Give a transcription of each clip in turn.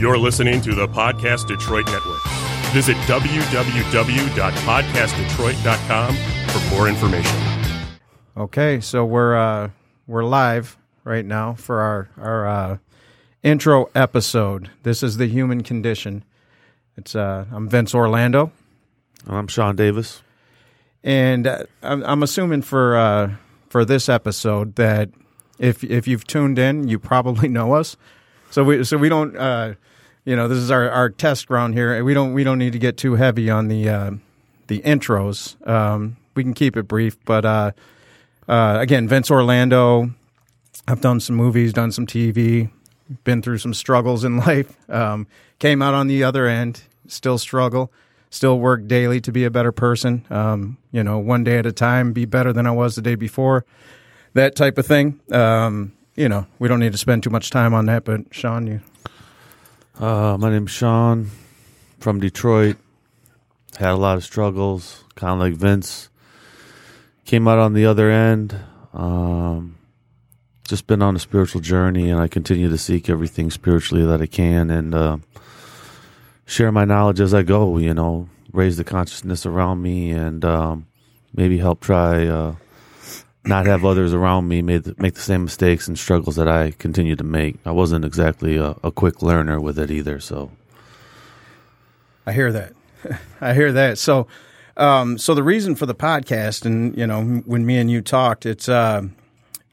You're listening to the Podcast Detroit Network. Visit www.podcastdetroit.com for more information. Okay, so we're uh, we're live right now for our our uh, intro episode. This is the human condition. It's uh, I'm Vince Orlando, I'm Sean Davis. and uh, I'm, I'm assuming for uh, for this episode that if if you've tuned in, you probably know us. So we so we don't uh, you know this is our, our test ground here. And we don't we don't need to get too heavy on the uh, the intros. Um, we can keep it brief, but uh, uh, again, Vince Orlando. I've done some movies, done some TV, been through some struggles in life. Um, came out on the other end, still struggle, still work daily to be a better person. Um, you know, one day at a time, be better than I was the day before. That type of thing. Um, you know, we don't need to spend too much time on that. But Sean, you Uh, my name's Sean from Detroit. Had a lot of struggles, kind of like Vince. Came out on the other end. Um, just been on a spiritual journey, and I continue to seek everything spiritually that I can and uh, share my knowledge as I go. You know, raise the consciousness around me, and um, maybe help try uh, not have others around me make the, make the same mistakes and struggles that I continue to make. I wasn't exactly a, a quick learner with it either, so I hear that. I hear that. So, um, so the reason for the podcast, and you know, when me and you talked, it's uh,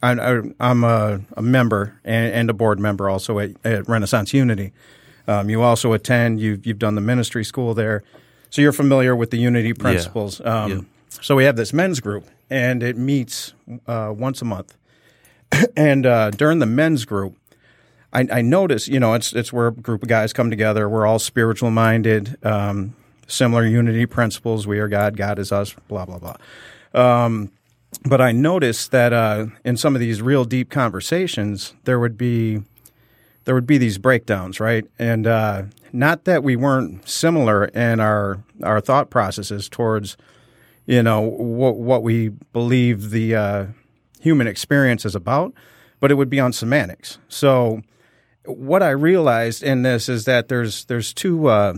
I, I, I'm a, a member and, and a board member also at, at Renaissance Unity. Um, you also attend. You've you've done the ministry school there, so you're familiar with the Unity principles. Um, Yeah. So we have this men's group, and it meets uh, once a month. and uh, during the men's group, I, I notice, you know, it's it's where a group of guys come together. We're all spiritual minded, um, similar unity principles. We are God, God is us. Blah blah blah. Um, but I noticed that uh, in some of these real deep conversations, there would be there would be these breakdowns, right? And uh, not that we weren't similar in our our thought processes towards, you know, what what we believe the uh, human experience is about, but it would be on semantics. So what I realized in this is that there's there's two uh,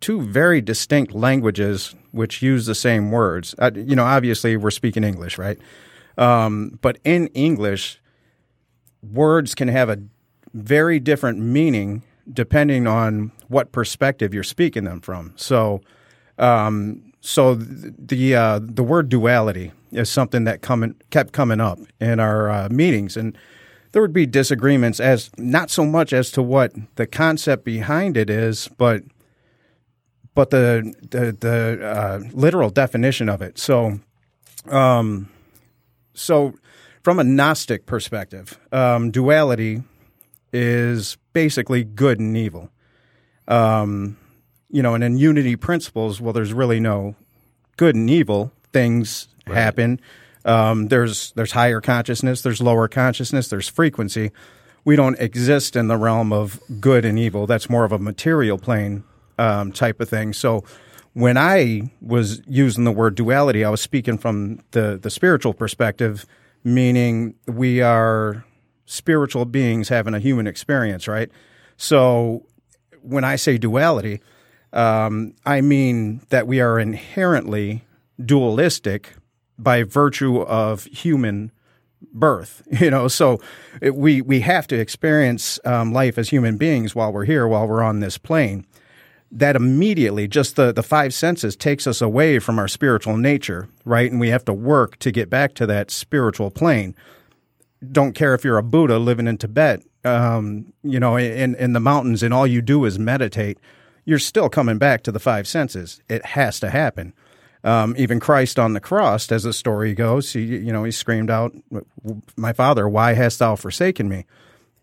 two very distinct languages which use the same words. Uh, you know, obviously we're speaking English, right? Um, but in English, words can have a very different meaning depending on what perspective you're speaking them from. So, um, so the uh, the word duality is something that coming kept coming up in our uh, meetings, and there would be disagreements as not so much as to what the concept behind it is, but but the the the uh, literal definition of it. So, um, so from a Gnostic perspective, um, duality is basically good and evil. Um, you know, and in unity principles, well, there's really no good and evil. Things happen. Um, there's there's higher consciousness, there's lower consciousness, there's frequency. We don't exist in the realm of good and evil. That's more of a material plane um, type of thing. So when I was using the word duality, I was speaking from the the spiritual perspective, meaning we are spiritual beings having a human experience, right? So when I say duality, um, I mean that we are inherently dualistic by virtue of human birth. You know, so it, we we have to experience um, life as human beings while we're here, while we're on this plane. That immediately, just the the five senses, takes us away from our spiritual nature, right? And we have to work to get back to that spiritual plane don't care if you're a Buddha living in Tibet, um, you know, in in the mountains, and all you do is meditate. You're still coming back to the five senses. It has to happen. Um, even Christ on the cross, as the story goes, he you know he screamed out, "My Father, why hast thou forsaken me?"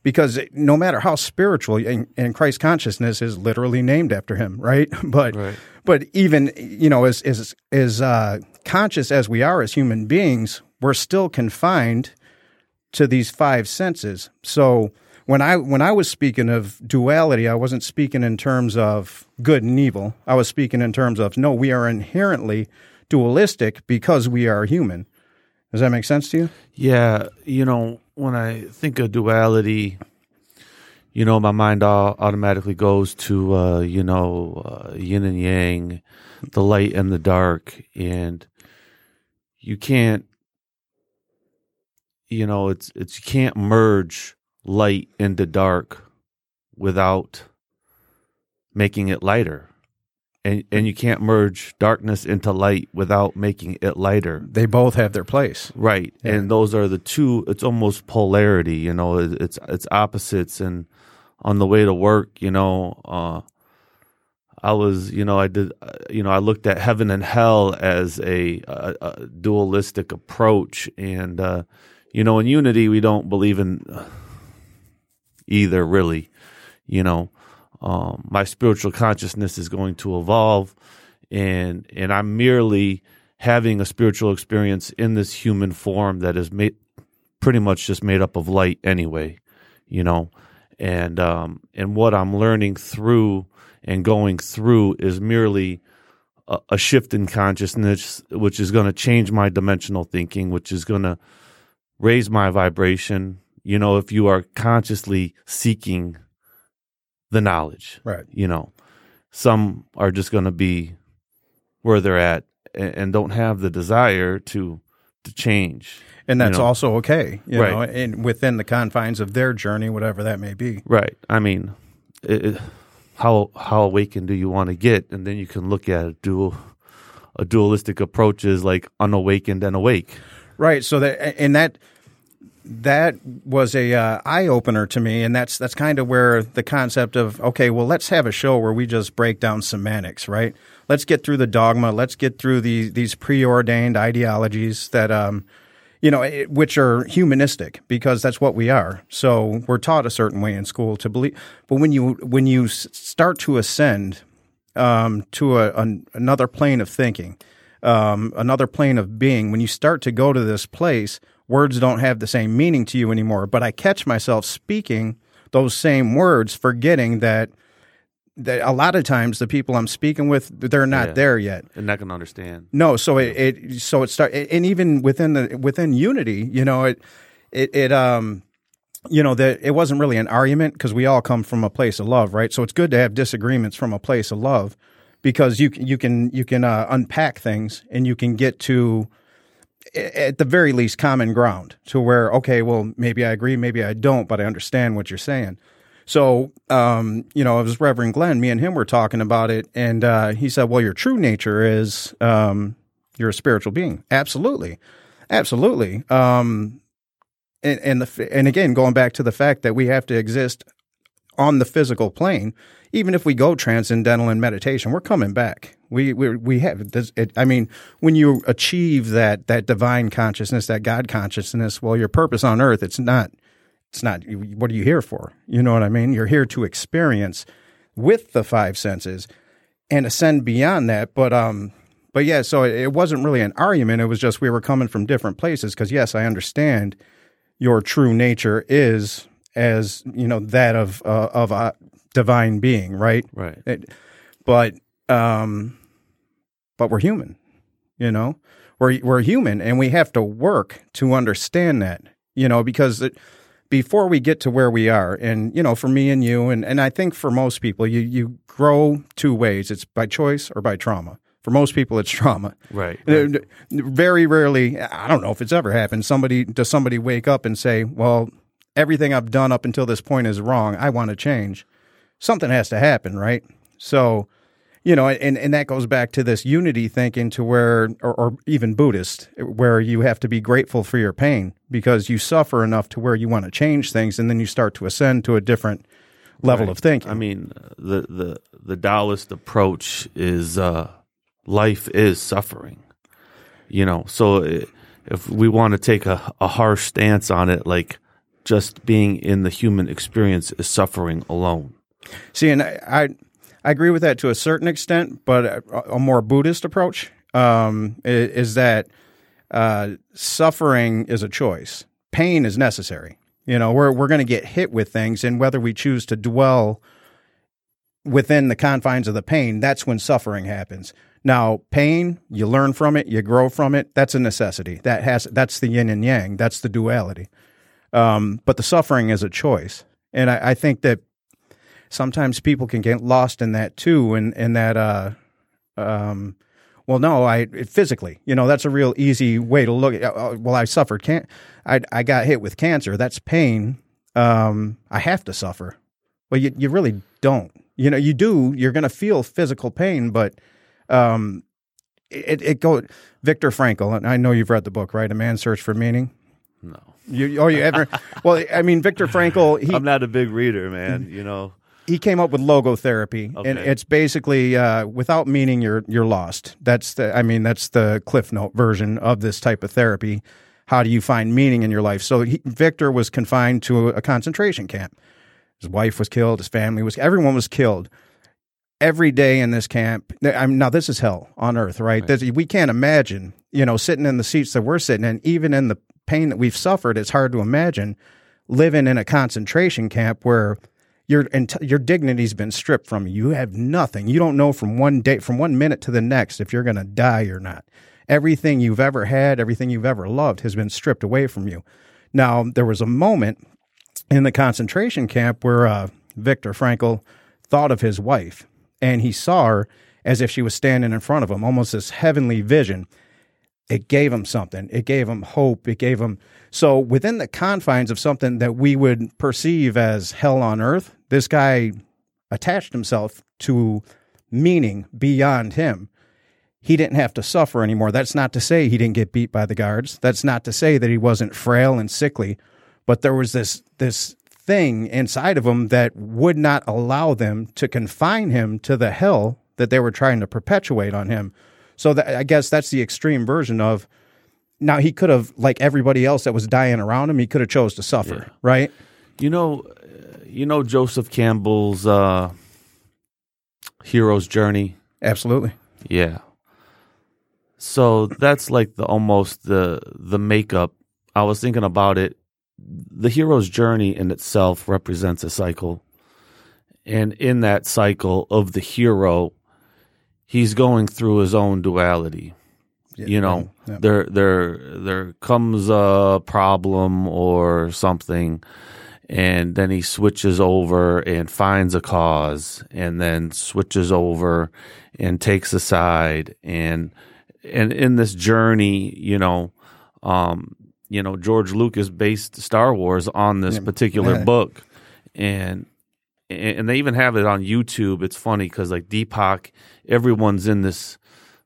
Because no matter how spiritual, and, and Christ's consciousness is literally named after him, right? But but even you know as as as uh, conscious as we are as human beings, we're still confined to these five senses. So when I when I was speaking of duality, I wasn't speaking in terms of good and evil. I was speaking in terms of no, we are inherently dualistic because we are human. Does that make sense to you? Yeah, you know, when I think of duality, you know, my mind all automatically goes to, uh, you know, uh, yin and yang, the light and the dark. And you can't, you know, it's, it's, you can't merge light into dark without making it lighter. And, and you can't merge darkness into light without making it lighter. They both have their place. Right. Yeah. And those are the two it's almost polarity, you know, it's it's opposites and on the way to work, you know, uh I was, you know, I did, uh, you know, I looked at heaven and hell as a, a, a dualistic approach, and uh, you know, in unity, we don't believe in either, really. You know, um, my spiritual consciousness is going to evolve, and and I'm merely having a spiritual experience in this human form that is made pretty much just made up of light anyway. You know, and um, and what I'm learning through and going through is merely a, a shift in consciousness, which is going to change my dimensional thinking, which is going to raise my vibration. You know, if you are consciously seeking the knowledge, Right. you know, some are just going to be where they're at and, and don't have the desire to to change. And that's You know. also okay, you Right. know, and within the confines of their journey, whatever that may be. Right. I mean, it, it- how how awakened do you want to get, and then you can look at a dual a dualistic approach is like unawakened and awake. Right. So that and that that was a uh, eye opener to me, and that's that's kind of where the concept of okay, well, let's have a show where we just break down semantics, right? Let's get through the dogma. Let's get through these these preordained ideologies that um, you know, it, which are humanistic because that's what we are. So we're taught a certain way in school to believe, but when you when you start to ascend um, to a, an, another plane of thinking, um, another plane of being. When you start to go to this place, words don't have the same meaning to you anymore. But I catch myself speaking those same words, forgetting that that a lot of times the people I'm speaking with, they're not Yeah. there yet. And not gonna understand. No, so it, it so it start and even within the within unity, you know, it it it um you know that it wasn't really an argument because we all come from a place of love, right? So it's good to have disagreements from a place of love because you you can you can uh, unpack things and you can get to at the very least common ground to where okay, well maybe I agree, maybe I don't, but I understand what you're saying. So, um, you know, it was Reverend Glenn. Me and him were talking about it, and uh, he said, "Well, your true nature is um, you're a spiritual being. Absolutely, absolutely. Um, and and the and again, going back to the fact that we have to exist on the physical plane, even if we go transcendental in meditation, we're coming back. We we we have this. It, I mean, when you achieve that that divine consciousness, that God consciousness, well, your purpose on earth, it's not it's not what are you here for you know what i mean you're here to experience with the five senses and ascend beyond that but um but yeah so it, it wasn't really an argument it was just we were coming from different places because yes i understand your true nature is as you know that of uh, of a divine being right? Right. it, but um but we're human you know? We're we're human and we have to work to understand that you know because it, before we get to where we are and you know for me and you and, and i think for most people you you grow two ways. It's by choice or by trauma. For most people it's trauma. Right. uh, very rarely i don't know if it's ever happened somebody does somebody wake up and say well everything i've done up until this point is wrong i want to change. Something has to happen right? So you know and, and that goes back to this unity thinking to where or, or even buddhist where you have to be grateful for your pain because you suffer enough to where you want to change things and then you start to ascend to a different level of thinking. I mean, the the the Taoist approach is uh, life is suffering. You know, so i- if we want to take a, a harsh stance on it, like just being in the human experience is suffering alone. See, and I, I, I agree with that to a certain extent, but a, a more Buddhist approach um, i- is, that uh, suffering is a choice. Pain is necessary. You know, we're we're going to get hit with things, and whether we choose to dwell within the confines of the pain, that's when suffering happens. Now, pain, you learn from it, you grow from it. That's a necessity. That has that's the yin and yang. That's the duality. Um, but the suffering is a choice, and I, I think that sometimes people can get lost in that too, and and that uh, um, well, no, I physically, you know, that's a real easy way to look. at uh, Well, I suffered can, I I got hit with cancer. That's pain. Um, I have to suffer. Well, you you really don't. You know, you do. You're going to feel physical pain, but um, it it go. Viktor Frankl, and I know you've read the book, right? A Man's Search for Meaning. No. You, oh, you ever? well, I mean, Viktor Frankl. He I'm not a big reader, man. You know, he came up with logotherapy, and Okay. it's basically uh, without meaning, you're you're lost. That's the. I mean, that's the Cliff Note version of this type of therapy. How do you find meaning in your life? So he, Viktor was confined to a, concentration camp. His wife was killed. His family was. Everyone was killed. Every day in this camp. I mean, now this is hell on earth, right? This- we can't imagine, you know, sitting in the seats that we're sitting in, even in the pain that we've suffered. It's hard to imagine living in a concentration camp where your your dignity's been stripped from you. You have nothing. You don't know from one day, from one minute to the next, if you're going to die or not. Everything you've ever had, everything you've ever loved, has been stripped away from you. Now, there was a moment in the concentration camp where uh, Viktor Frankl thought of his wife, and he saw her as if she was standing in front of him, almost this heavenly vision it gave him something. It gave him hope. It gave him so within the confines of something that we would perceive as hell on earth. This guy attached himself to meaning beyond him. He didn't have to suffer anymore. That's not to say he didn't get beat by the guards. That's not to say that he wasn't frail and sickly, but there was this this thing inside of him that would not allow them to confine him to the hell that they were trying to perpetuate on him. So that, I guess that's the extreme version of now he could have like everybody else that was dying around him, he could have chose to suffer, right? you know, uh, you know Joseph Campbell's uh, hero's journey. Absolutely. Yeah. So that's like the almost the the makeup. I was thinking about it. The hero's journey in itself represents a cycle. And in that cycle of the hero, he's going through his own duality. you know, yeah. there there there comes a problem or something and then he switches over and finds a cause and then switches over and takes a side and and in this journey you know um you know george lucas based star wars on this particular book and and they even have it on youtube. It's funny because like deepak everyone's in this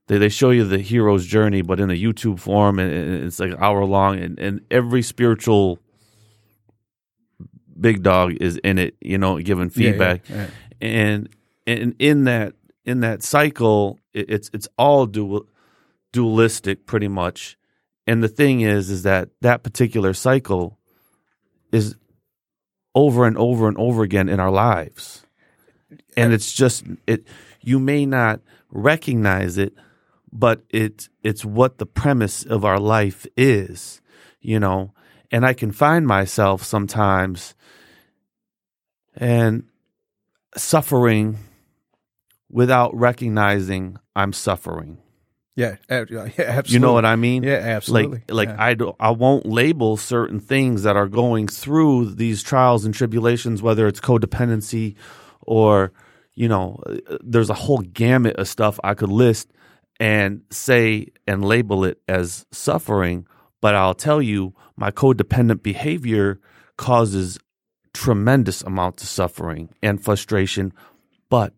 they, they show you the hero's journey but in a youtube form and it's like an hour long and, and every spiritual big dog is in it you know giving Yeah, yeah, feedback. yeah. and and in that in that cycle it's it's all dual dualistic pretty much. And the thing is is that that particular cycle is over and over and over again in our lives. And it's just it you may not recognize it but it it's what the premise of our life is you know? And i can find myself sometimes and suffering without recognizing i'm suffering Yeah, ab- yeah, absolutely. you know what i mean Yeah, absolutely. like like Yeah. i don't i won't label certain things that are going through these trials and tribulations whether it's codependency or you know there's a whole gamut of stuff i could list and say and label it as suffering but i'll tell you my codependent behavior causes tremendous amounts of suffering and frustration but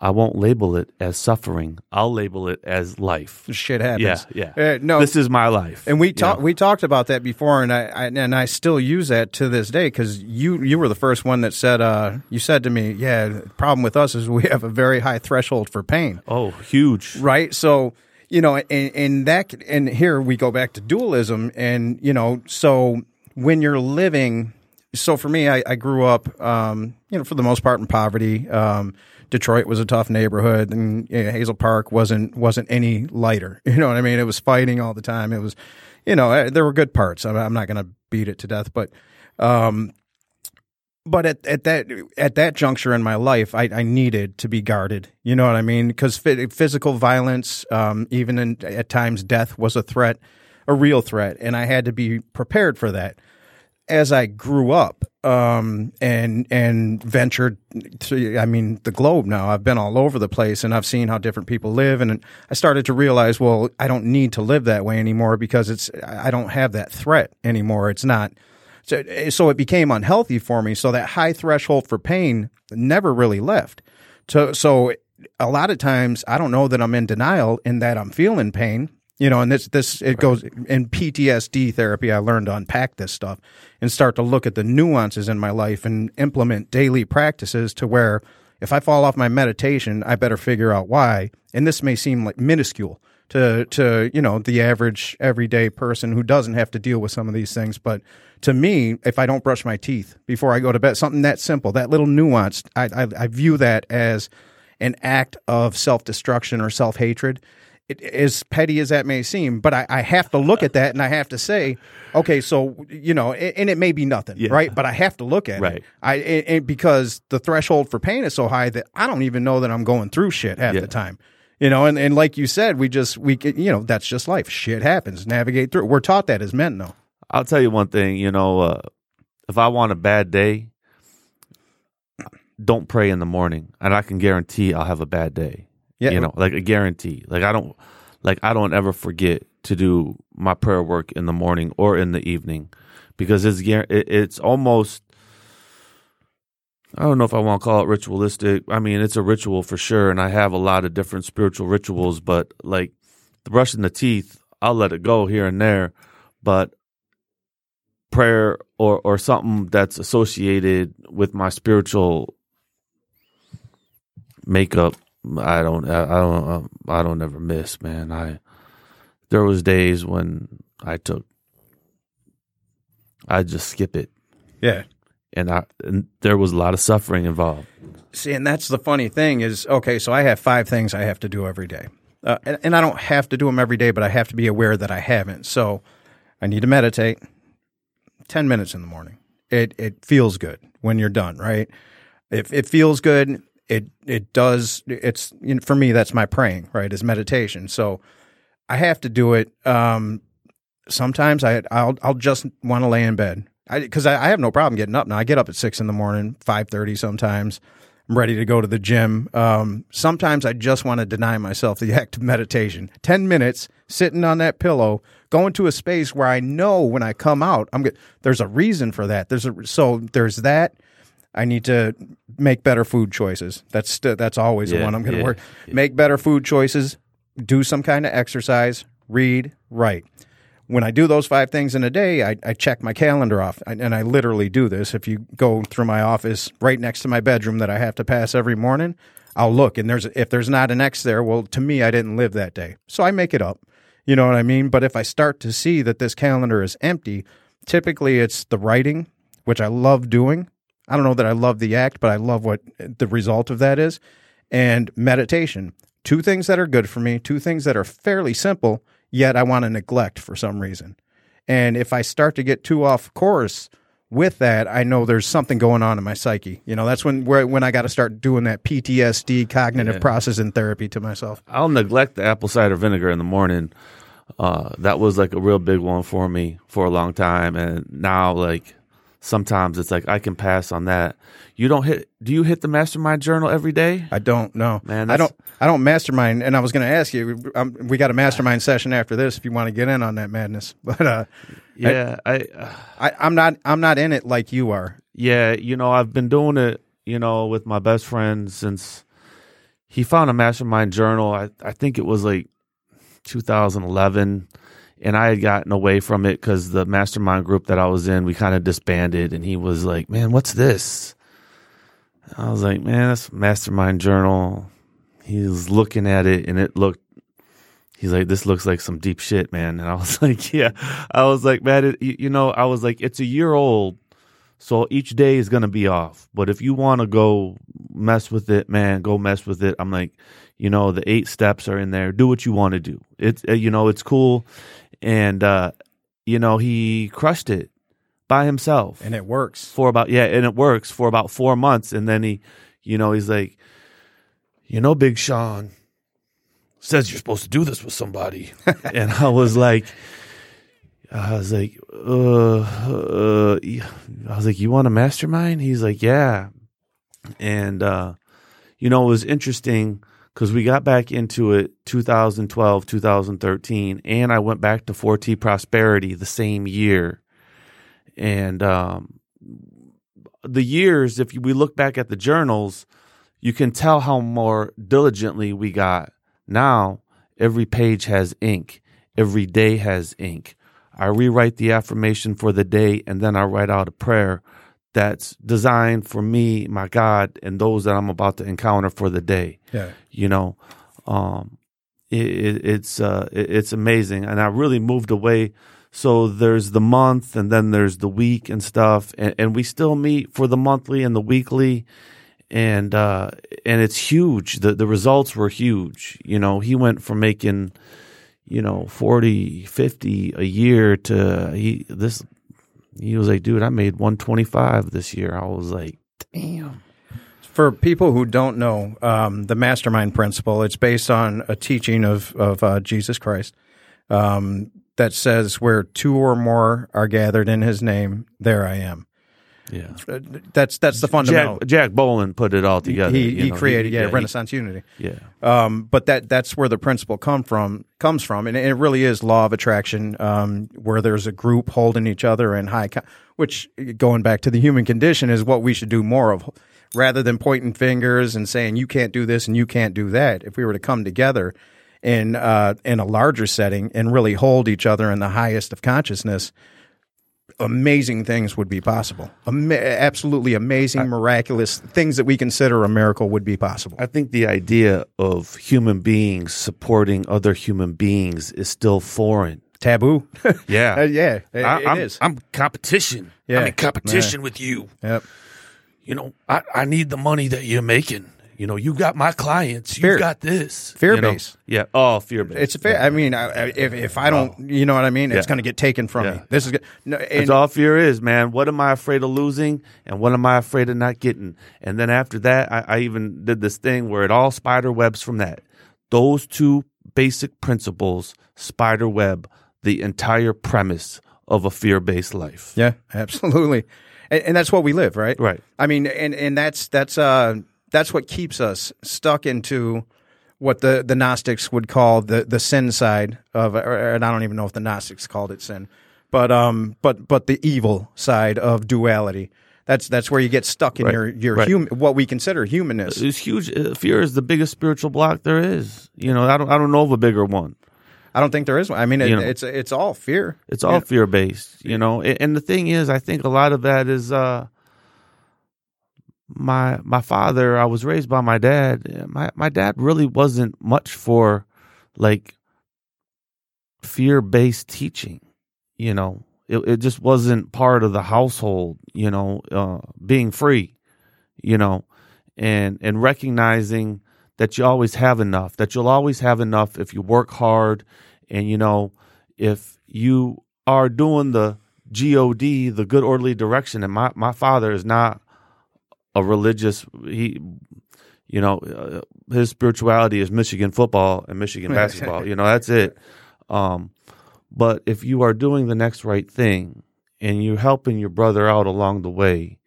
i won't label it as suffering i'll label it as life shit happens. yeah yeah Uh, no, this is my life And we you talked know? we talked about that before, and I, I and I still use that to this day because you you were the first one that said uh, you said to me, yeah, the problem with us is we have a very high threshold for pain, Oh, huge. right? So you know, and, and that and here we go back to dualism, and you know, so when you're living, so for me, I, I grew up, um, you know, for the most part in poverty. Um, Detroit was a tough neighborhood, and you know, Hazel Park wasn't wasn't any lighter. You know what I mean? It was fighting all the time. It was, you know, eh, there were good parts. I'm, not going to beat it to death, but, um, but at, at that at that juncture in my life, I, I needed to be guarded. You know what I mean? Because physical violence, um, even in, at times death, was a threat, a real threat, and I had to be prepared for that. As I grew up, um, and and ventured to I mean the globe now. I've been all over the place and I've seen how different people live and I started to realize well I don't need to live that way anymore because it's I don't have that threat anymore. It's not so, so it became unhealthy for me. So that high threshold for pain never really left. So so a lot of times I don't know that I'm in denial in that I'm feeling pain you know, and this this it goes in PTSD therapy. I learned to unpack this stuff and start to look at the nuances in my life and implement daily practices to where if I fall off my meditation, I better figure out why. And this may seem like minuscule to to you know the average everyday person who doesn't have to deal with some of these things, but to me, if I don't brush my teeth before I go to bed, something that simple, that little nuance, I I, I view that as an act of self destruction or self hatred it, as petty as that may seem, but I, I, have to look at that and I have to say, okay, so you know, and it may be nothing, yeah. right? But I have to look at right. it, I it, because the threshold for pain is so high that I don't even know that I'm going through shit half yeah. the time, you know. And and like you said, we just we you know that's just life. Shit happens. Navigate through. We're taught that as men, though. I'll tell you one thing. You know, uh, if I want a bad day, don't pray in the morning, and I can guarantee I'll have a bad day. Yeah. You know, like a guarantee. Like I don't like I don't ever forget to do my prayer work in the morning or in the evening because it's it's almost I don't know if I want to call it ritualistic. I mean, it's a ritual for sure and I have a lot of different spiritual rituals, but like the brushing the teeth, I'll let it go here and there, but prayer or or something that's associated with my spiritual makeup I don't, I don't, I don't ever miss, man. I there was days when I took, I just skip it. Yeah, and I and there was a lot of suffering involved. See, and that's the funny thing is, okay, so I have five things I have to do every day, uh, and, and I don't have to do them every day, but I have to be aware that I haven't. So I need to meditate, ten minutes in the morning. It it feels good when you're done, right? If it feels good, it it does it's you know, for me that's my praying right is meditation. So i have to do it um sometimes i i'll i'll just want to lay in bed. Because I, I, I, have no problem getting up now. I get up at six in the morning 5.30 sometimes. I'm ready to go to the gym. Um sometimes i just want to deny myself the act of meditation. 10 minutes sitting on that pillow going to a space where i know when i come out i'm good there's a reason for that. There's a so there's that I need to make better food choices. That's st- that's always yeah, the one I'm going to yeah, work. Yeah. Make better food choices. Do some kind of exercise. Read. Write. When I do those five things in a day, I, I check my calendar off, and I literally do this. If you go through my office right next to my bedroom that I have to pass every morning, I'll look, and there's if there's not an X there, well, to me, I didn't live that day, so I make it up. You know what I mean? But if I start to see that this calendar is empty, typically it's the writing, which I love doing I don't know that I love the act, but I love what the result of that is. And meditation. Two things that are good for me, two things that are fairly simple, yet I want to neglect for some reason. And if I start to get too off course with that, I know there's something going on in my psyche. You know, that's when where, when I got to start doing that PTSD cognitive yeah. processing therapy to myself. I'll neglect the apple cider vinegar in the morning. Uh, that was like a real big one for me for a long time, and now like sometimes it's like I can pass on that. You don't hit. Do you hit the mastermind journal every day? I don't know, man. I don't. I don't mastermind. And I was going to ask you. Um, we got a mastermind session after this if you want to get in on that madness. But uh, yeah, I, I, uh, I, I'm not. I'm not in it like you are. Yeah, you know, I've been doing it. You know, with my best friend since he found a mastermind journal. I I think it was like 2011 and I had gotten away from it because the mastermind group that I was in, we kind of disbanded, and he was like, "Man, what's this?" I was like, "Man, that's mastermind journal." He was looking at it, and it looked. He's like, "This looks like some deep shit, man." And I was like, "Yeah." I was like, "Man, it, you know," I was like, "It's a year old." So each day is gonna be off. But if you want to go mess with it, man, go mess with it. I'm like, you know, the eight steps are in there. Do what you want to do. It's uh, you know, it's cool and uh, you know he crushed it by himself, and it works for about yeah, and it works for about four months, and then he, you know, he's like, you know, Big Sean says you're supposed to do this with somebody, and I was like. I was like, uh, uh, I was like, you want a mastermind? He's like, yeah. And, uh, you know, it was interesting because we got back into it 2012, 2013, and I went back to 4T Prosperity the same year. And, um, the years, if we look back at the journals, you can tell how more diligently we got. Now, every page has ink, every day has ink. I rewrite the affirmation for the day and then I write out a prayer that's designed for me, my God, and those that I'm about to encounter for the day. Yeah. You know, um, it, it, it's uh, it, it's amazing, and I really moved away. So there's the month, and then there's the week and stuff, and, and we still meet for the monthly and the weekly, and uh, and it's huge. The the results were huge. You know, he went from making you know 40 50 a year to he this he was like dude i made 125 this year i was like damn For people who don't know um, the mastermind principle, it's based on a teaching of of uh, Jesus Christ um, that says, "Where two or more are gathered in His name, there I am." Yeah Uh, That's that's the fundamental. jack, jack Boland put it all together he you he know, created yeah, he- Renaissance Unity. yeah Um, but that that's where the principle come from comes from, and it really is law of attraction, um, where there's a group holding each other in high, co- which going back to the human condition is what we should do more of, rather than pointing fingers and saying you can't do this and you can't do that. If we were to come together in uh, in a larger setting and really hold each other in the highest of consciousness. Amazing things would be possible. Ama- absolutely amazing, miraculous things that we consider a miracle would be possible. i think the idea of human beings supporting other human beings is still foreign Taboo. yeah Uh, yeah, it, I, it I'm, is. I'm competition. Yeah. I'm in competition with you. Yep. You know, I, I need the money that you're making. You know, you got my clients. You Fear. got this. Fear you know? base. Yeah. Oh, fear base. It's fair. I mean, I, if if I don't, you know what I mean, it's Yeah. going to get taken from Yeah. me. This is good. No, That's all fear is, man. What am I afraid of losing, and what am I afraid of not getting? And then after that, I, I even did this thing where it all spider webs from that. Those two basic principles spider web the entire premise of a fear based life. yeah, absolutely, and, and that's what we live, right? Right. I mean, and and that's that's uh that's what keeps us stuck into what the the Gnostics would call the the sin side of, or, and I don't even know if the Gnostics called it sin, but um, but but the evil side of duality. That's that's where you get stuck in Right. your your Right. hum, what we consider humanness. It's huge. Uh, Fear is the biggest spiritual block there is. You know, I don't. I don't know of a bigger one. I don't think there is one. I mean, it, know. it's it's all fear. It's all fear based, you know. And the thing is, I think a lot of that is uh, my my father. I was raised by my dad. My my dad really wasn't much for like fear based teaching. You know, it it just wasn't part of the household. You know, uh, being free. You know, and and recognizing that you always have enough. That you'll always have enough if you work hard, and you know if you are doing the God, the good orderly direction, and my my father is not a religious. He, you know, uh, his spirituality is Michigan football and Michigan basketball. You know, that's it. Um, but if you are doing the next right thing and you're helping your brother out along the way,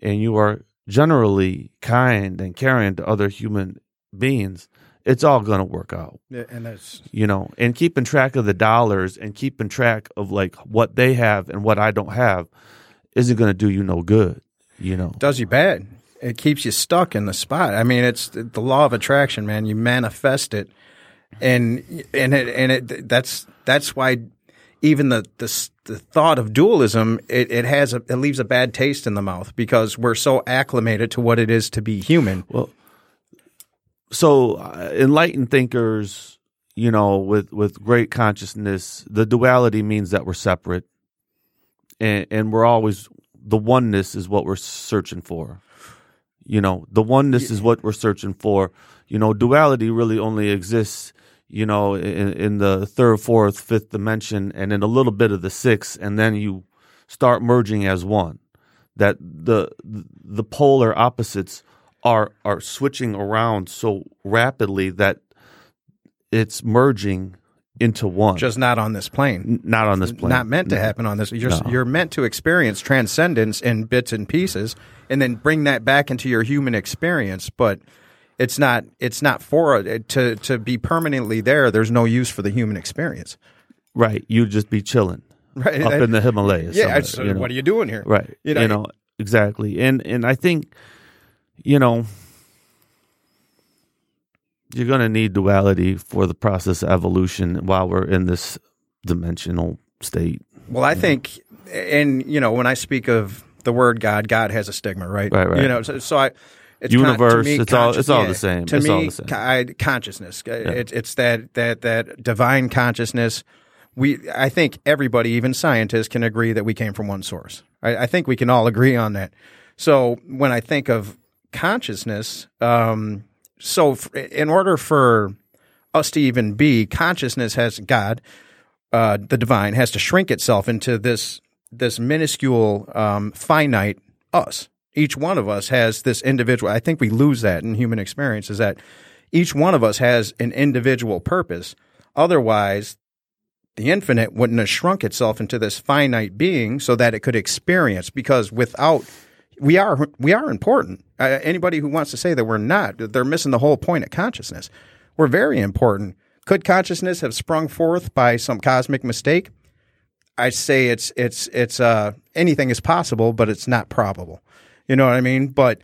and you are generally kind and caring to other human beings, it's all going to work out Yeah, and that's you know, and keeping track of the dollars and keeping track of like what they have and what I don't have isn't going to do you no good, you know. does you bad. It keeps you stuck in the spot. I mean, it's the law of attraction, man. You manifest it, and and it and it that's that's why even the the, the thought of dualism it, it has a, it leaves a bad taste in the mouth because we're so acclimated to what it is to be human. Well, so uh, enlightened thinkers, you know, with with great consciousness, the duality means that we're separate, and and we're always the oneness is what we're searching for. You know, the oneness is what we're searching for. You know, duality really only exists, you know, in, in the third, fourth, fifth dimension, and in a little bit of the sixth, and then you start merging as one. That the the polar opposites are are switching around so rapidly that it's merging into one. Just not on this plane. Not on this plane. Not meant to happen on this. You're No. you're meant to experience transcendence in bits and pieces, and then bring that back into your human experience. But it's not. It's not for it to to be permanently there. There's no use for the human experience. Right. You'd just be chilling Right. up in the Himalayas. yeah. it's- you know. What are you doing here? Right. You You know- know, exactly. And and I think, you know, you're gonna need duality for the process of evolution while we're in this dimensional state. Well, I think, and you know, when I speak of the word God, God has a stigma, right? Right, right. You know, so, so I. It's Universe, to me, it's all- it's all yeah, the same. To It's me, all the same. I, consciousness. Uh, It, it's that that that divine consciousness. We, I think everybody, even scientists, can agree that we came from one source. I, I think we can all agree on that. So when I think of consciousness, um, so f- in order for us to even be, consciousness has God, uh, the divine, has to shrink itself into this this minuscule, um, finite us. Each one of us has this individual. I think we lose that in human experience. Is that each one of us has an individual purpose. Otherwise, the infinite wouldn't have shrunk itself into this finite being so that it could experience. Because without we are we are important. Uh, anybody who wants to say that we're not, they're missing the whole point of consciousness. We're very important. Could consciousness have sprung forth by some cosmic mistake? I say it's it's it's uh, anything is possible, but it's not probable. You know what I mean? But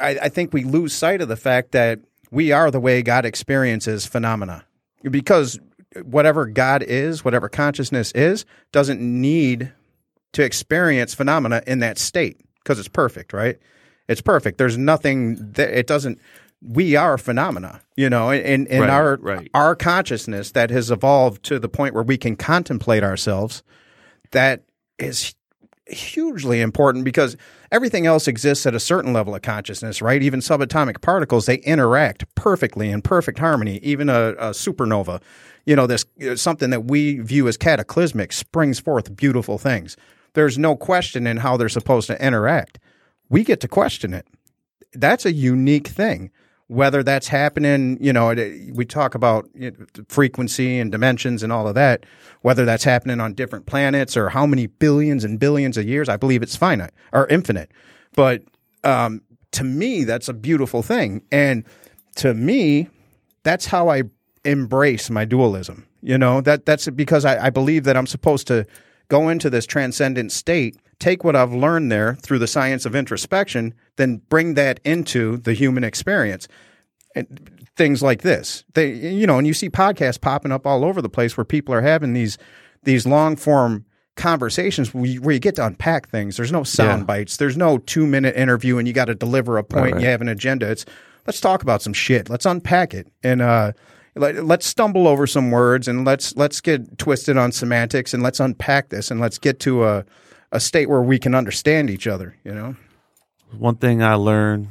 I, I think we lose sight of the fact that we are the way God experiences phenomena because whatever God is, whatever consciousness is, doesn't need to experience phenomena in that state because it's perfect, right? It's perfect. There's nothing that it doesn't. We are phenomena, you know, in in Right, our right. our consciousness that has evolved to the point where we can contemplate ourselves. That is hugely important because everything else exists at a certain level of consciousness, right? Even subatomic particles, they interact perfectly in perfect harmony. Even a, a supernova, you know, this uh, something that we view as cataclysmic springs forth beautiful things. There's no question in how they're supposed to interact. We get to question it. That's a unique thing. Whether that's happening, you know, we talk about frequency and dimensions and all of that. Whether that's happening on different planets or how many billions and billions of years, I believe it's finite or infinite. But um, to me, that's a beautiful thing. And to me, that's how I embrace my dualism. You know, that that's because I, I believe that I'm supposed to go into this transcendent state, take what I've learned there through the science of introspection, then bring that into the human experience. And things like this. They you know, and you see podcasts popping up all over the place where people are having these these long form conversations where you, where you get to unpack things. There's no sound Yeah. bites. There's no two minute interview and you got to deliver a point. Right, right. You have an agenda. It's let's talk about some shit. Let's unpack it and uh, let, let's stumble over some words and let's let's get twisted on semantics and let's unpack this and let's get to a a state where we can understand each other. You know. One thing I learned,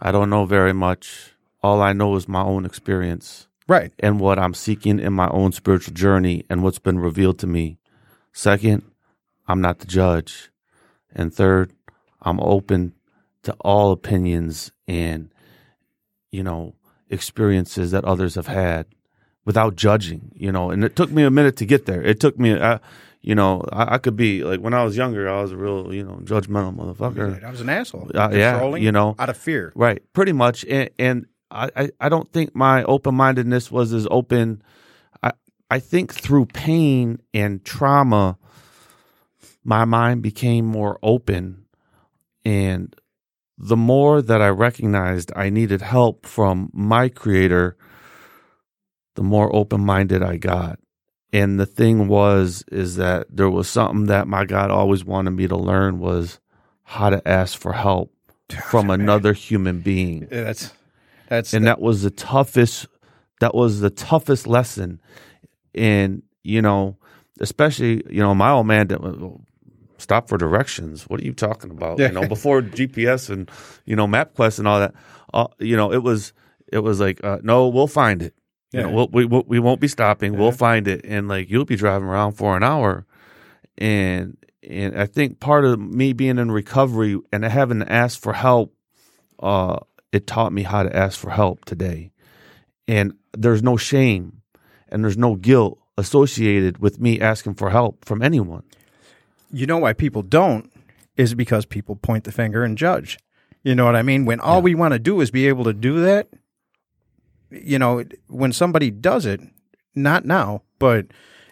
I don't know very much. All I know is my own experience Right. and what I'm seeking in my own spiritual journey and what's been revealed to me. Second, I'm not the judge. And third, I'm open to all opinions and, you know, experiences that others have had without judging, you know. And it took me a minute to get there. It took me, uh, you know, I, I could be like when I was younger, I was a real, you know, judgmental motherfucker. I was an asshole. Uh, yeah, you know. out of fear. Right, pretty much. And, and I, I, I don't think my open mindedness was as open. I, I think through pain and trauma, my mind became more open. And the more that I recognized I needed help from my creator, the more open minded I got. And the thing was, is that there was something that my God always wanted me to learn was how to ask for help from another human being. Yeah, that's that's And that was the toughest that was the toughest lesson. And, you know, especially, you know, my old man didn't stop for directions. What are you talking about? Yeah. You know, before GPS and, you know, MapQuest and all that, uh, you know, it was, it was like, uh, no, we'll find it. You know, Yeah. we'll, we, we, we won't be stopping. We'll find it. And like, you'll be driving around for an hour. And, and I think part of me being in recovery and having to ask for help, uh, it taught me how to ask for help today. and there's no shame and there's no guilt associated with me asking for help from anyone. You know why people don't is because people point the finger and judge. You know what I mean? When all we want to do is be able to do that, you know, when somebody does it, not now, but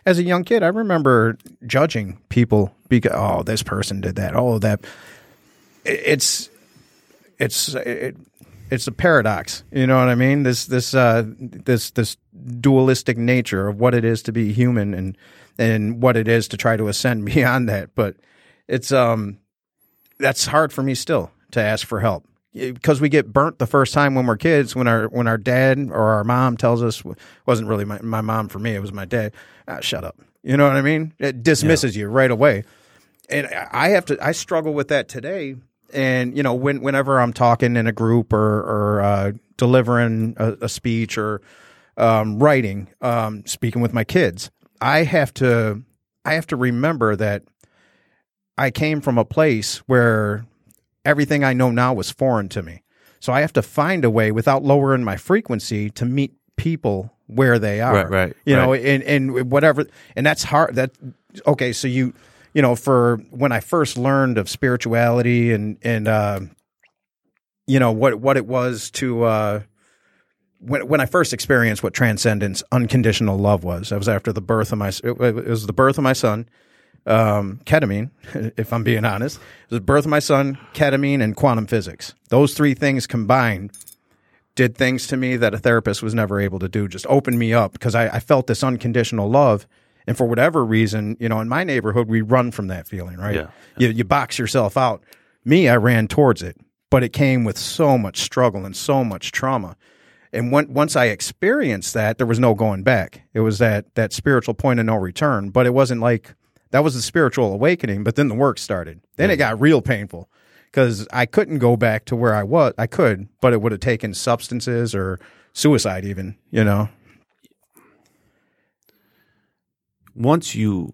as a young kid, I remember judging people because oh, this person did that. Oh, that it's it's it, it's a paradox. You know what I mean? This this uh, this this dualistic nature of what it is to be human and and what it is to try to ascend beyond that. But it's um that's hard for me still to ask for help because we get burnt the first time when we're kids when our when our dad or our mom tells us wasn't really my, my mom for me it was my dad. Ah, shut up. You know what i mean? It dismisses yeah. you right away. And i have to i struggle with that today. And you know when, whenever i'm talking in a group or or uh, delivering a, a, speech or um, writing um, speaking with my kids i have to i have to remember that i came from a place where everything I know now was foreign to me. So I have to find a way without lowering my frequency to meet people where they are. Right, right. You right. know, and, and whatever and that's hard that okay, so you you know, for when I first learned of spirituality and and uh you know what what it was to uh when when I first experienced what transcendence, unconditional love was, I was after the birth of my it was the birth of my son, um, ketamine, if I'm being honest. The birth of my son, ketamine, and quantum physics. Those three things combined did things to me that a therapist was never able to do. Just opened me up because I, I, felt this unconditional love. And for whatever reason, you know, in my neighborhood, we run from that feeling, right? Yeah. You, you box yourself out. Me, I ran towards it, but it came with so much struggle and so much trauma. And when, once I experienced that, there was no going back. It was that that spiritual point of no return. But it wasn't like that was the spiritual awakening. But then the work started. Then it got real painful because I couldn't go back to where I was. I could, but it would have taken substances or suicide, even. You know. Once you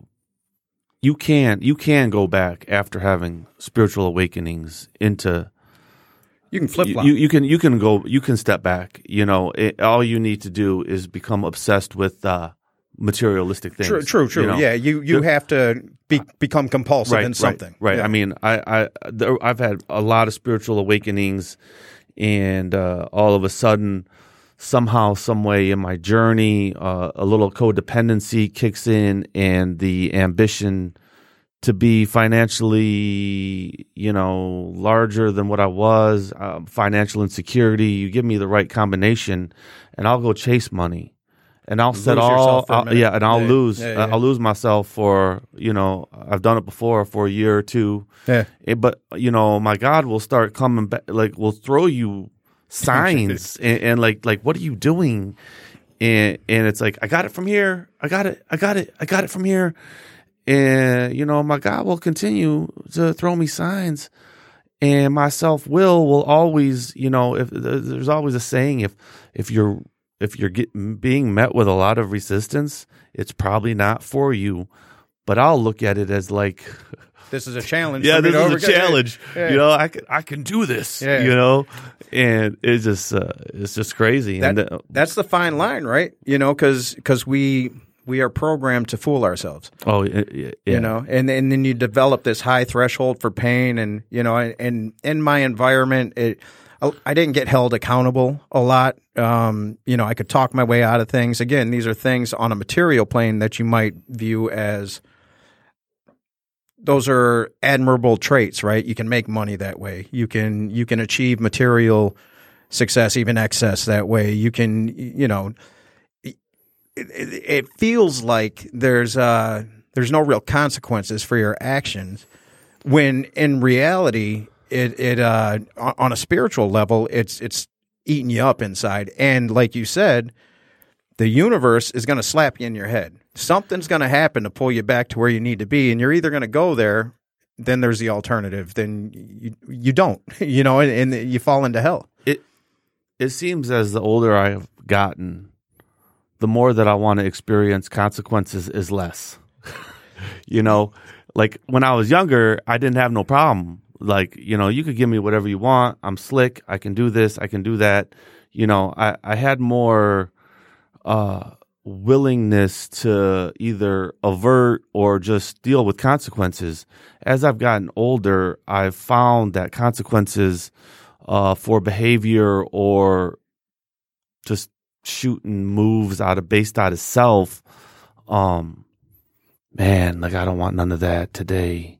you can you can go back after having spiritual awakenings into you can flip. You, you, can you can go you can step back. You know, it, all you need to do is become obsessed with uh, materialistic things. True, true, true. You know? Yeah, you you have to be, become compulsive right, in something. Right. right. Yeah. I mean, I I there, I've had a lot of spiritual awakenings, and uh, all of a sudden, somehow, some way in my journey, uh, a little codependency kicks in, and the ambition to be financially, you know, larger than what I was, uh, financial insecurity. You give me the right combination, and I'll go chase money and I'll set all, I'll, yeah, and I'll yeah, lose, yeah, yeah. I'll lose myself for you know, I've done it before for a year or two. Yeah, it, but you know, my God will start coming back, like will throw you signs and, and, like, like what are you doing? And and it's like I got it from here, I got it, I got it, I got it from here, and you know, my God will continue to throw me signs. And my self will will always, you know, if there's always a saying, if if you're if you're get, being met with a lot of resistance, it's probably not for you. But I'll look at it as like this is a challenge. yeah, this is a challenge. Yeah. You know, I can I can do this. Yeah. You know, and it's just uh, it's just crazy. That, and uh, that's the fine line, right? You know, because because we we are programmed to fool ourselves. Oh, yeah. you know, and and then you develop this high threshold for pain, and you know, and in my environment, it I didn't get held accountable a lot. Um, you know, I could talk my way out of things. Again, these are things on a material plane that you might view as those are admirable traits, right? You can make money that way. You can you can achieve material success, even excess that way. You can, you know, it, it feels like there's uh there's no real consequences for your actions when in reality it it uh on a spiritual level it's it's eating you up inside. And like you said the universe is going to slap you in your head. Something's going to happen to pull you back to where you need to be and you're either going to go there then there's the alternative then you you don't you know and, and you fall into hell. It it seems as the older i have gotten the more that i want to experience consequences is less. You know like when i was younger i didn't have no problem like you know you could give me whatever you want. I'm slick. I can do this. I can do that. You know i i had more uh willingness to either avert or just deal with consequences. As i've gotten older i've found that consequences uh for behavior or just shooting moves out of based out of self um man like i don't want none of that today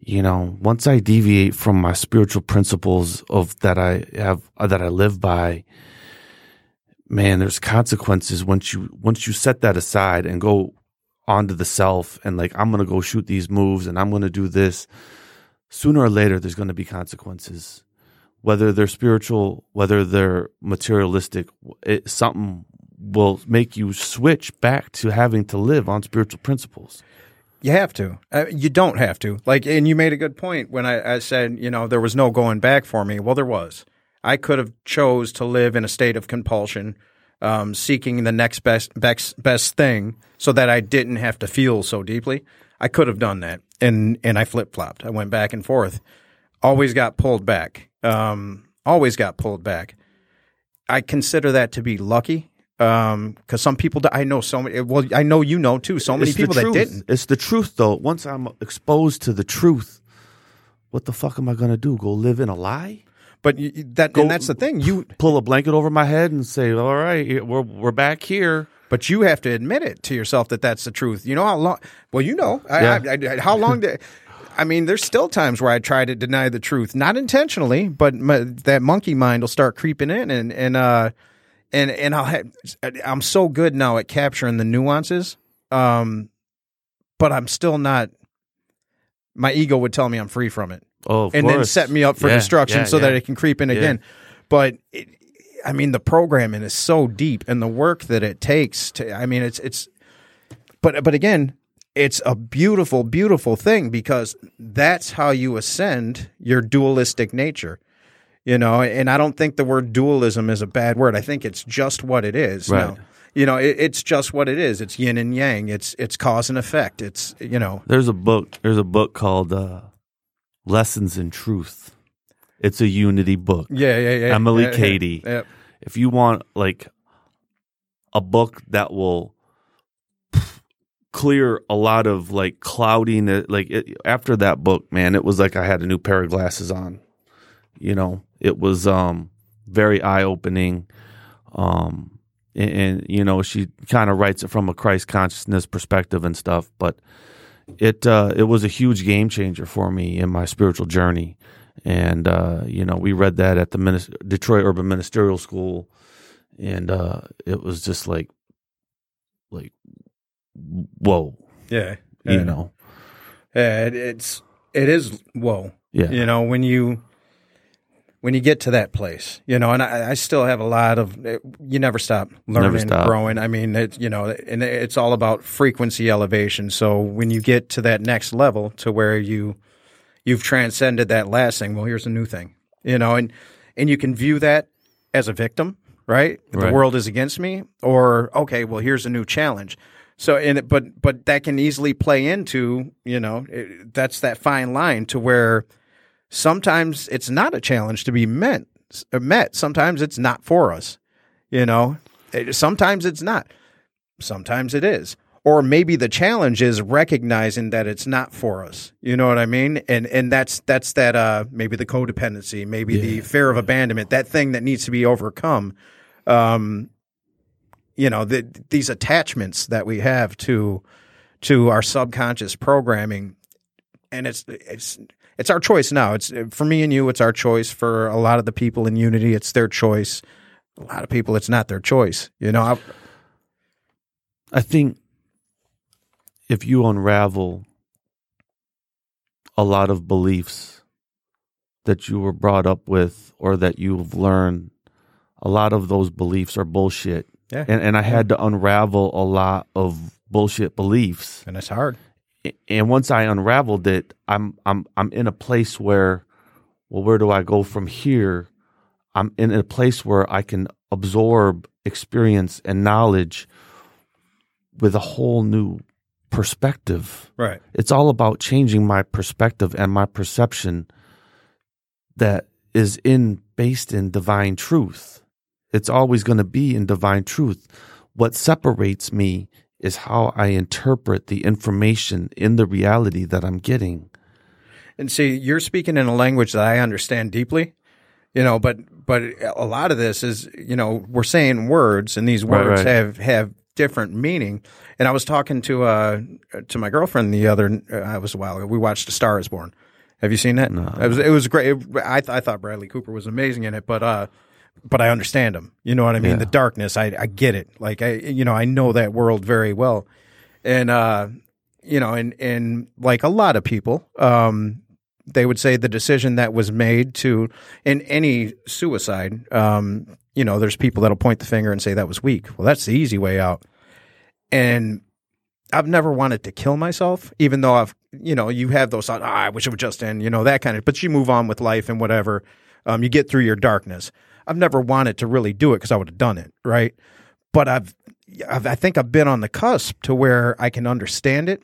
you know, once I deviate from my spiritual principles of that I have uh, that I live by, man, there's consequences once you once you set that aside and go onto the self and like I'm gonna go shoot these moves and I'm gonna do this. Sooner or later, there's going to be consequences, whether they're spiritual, whether they're materialistic. It, something will make you switch back to having to live on spiritual principles. You have to. Uh, you don't have to. Like, and you made a good point when I, I, said, you know, there was no going back for me. Well, there was. I could have chose to live in a state of compulsion, um, seeking the next best, best best thing, so that I didn't have to feel so deeply. I could have done that, and and I flip flopped. I went back and forth. Always got pulled back. Um, always got pulled back. I consider that to be lucky um because some people i know so many well i know you know too so many It's people that didn't It's the truth, though. Once I'm exposed to the truth, what the fuck am I gonna do? Go live in a lie? but you, that Go- and that's the thing you Pull a blanket over my head and say, "All right, we're we're back here." but you have to admit it to yourself that that's the truth you know how long well you know I, Yeah. I, I, how long did I mean, there's still times where I try to deny the truth, not intentionally, but my, that monkey mind will start creeping in, and and uh, and and I'll have, I'm so good now at capturing the nuances, um, but I'm still not. My ego would tell me I'm free from it. Oh, of and then set me up for Yeah, destruction yeah, so that it can creep in again. But it, I mean, the programming is so deep, and the work that it takes to. I mean, it's it's. But but again, it's a beautiful, beautiful thing because that's how you ascend your dualistic nature. You know, and I don't think the word dualism is a bad word. I think it's just what it is. Right. You know, it, it's just what it is. It's yin and yang. It's it's cause and effect. It's you know, There's a book. There's a book called uh, "Lessons in Truth." It's a unity book. yeah, yeah, yeah. Emilie yeah, yeah, Cady. yeah. If you want like a book that will clear a lot of like cloudiness, like it, after that book, man, it was like I had a new pair of glasses on. You know, it was um very eye opening. Um, and, and you know, she kind of writes it from a Christ consciousness perspective and stuff, but it uh, it was a huge game changer for me in my spiritual journey. And uh, you know, we read that at the Minis- Detroit Urban Ministerial School, and uh, it was just like, like, whoa, Yeah, you know, Yeah, it, it's it is whoa. yeah, You know when you when you get to that place, you know, and I, I still have a lot of. You never stop learning, stop. growing. I mean, it, you know, and it's all about frequency elevation. So when you get to that next level, to where you you've transcended that last thing, well, here's a new thing. You know, and and you can view that as a victim, right? The world is against me, or okay, well, here's a new challenge. So, and but but that can easily play into you know it, that's that fine line to where sometimes it's not a challenge to be met. Met sometimes it's not for us. You know, sometimes it's not. Sometimes it is. Or maybe the challenge is recognizing that it's not for us. You know what I mean? And and that's that's that uh maybe the codependency, maybe the fear of abandonment, that thing that needs to be overcome. Um you know, the, these attachments that we have to to our subconscious programming and it's it's it's our choice now. It's for me and you. It's our choice. For a lot of the people in Unity, it's their choice. A lot of people, it's not their choice. You know, I, I think if you unravel a lot of beliefs that you were brought up with or that you've learned, a lot of those beliefs are bullshit. Yeah. And and I had to unravel a lot of bullshit beliefs. and it's hard. And once I unraveled it, I'm I'm I'm in a place where well, where do I go from here? I'm in a place where I can absorb experience and knowledge with a whole new perspective. Right. It's all about changing my perspective and my perception that is in based in divine truth. It's always going to be in divine truth. What separates me is how I interpret the information in the reality that I'm getting. And see, you're speaking in a language that I understand deeply, you know, but but a lot of this is, you know, we're saying words and these Right, words right. have have different meaning. And I was talking to uh to my girlfriend the other uh, I was a while ago. We watched A Star is Born. Have you seen that? No. It was it was great. It- I th- I thought Bradley Cooper was amazing in it, but uh but I understand them. You know what I mean? Yeah. The darkness, I I get it. Like I you know, I know that world very well. And uh you know, and and like a lot of people, um they would say the decision that was made to in any suicide um you know there's people that'll point the finger and say that was weak well that's the easy way out and i've never wanted to kill myself even though i've you know you have those thoughts ah, i wish it would just end you know that kind of but you move on with life and whatever um, you get through your darkness i've never wanted to really do it because i would have done it right but I've, I've i think i've been on the cusp to where i can understand it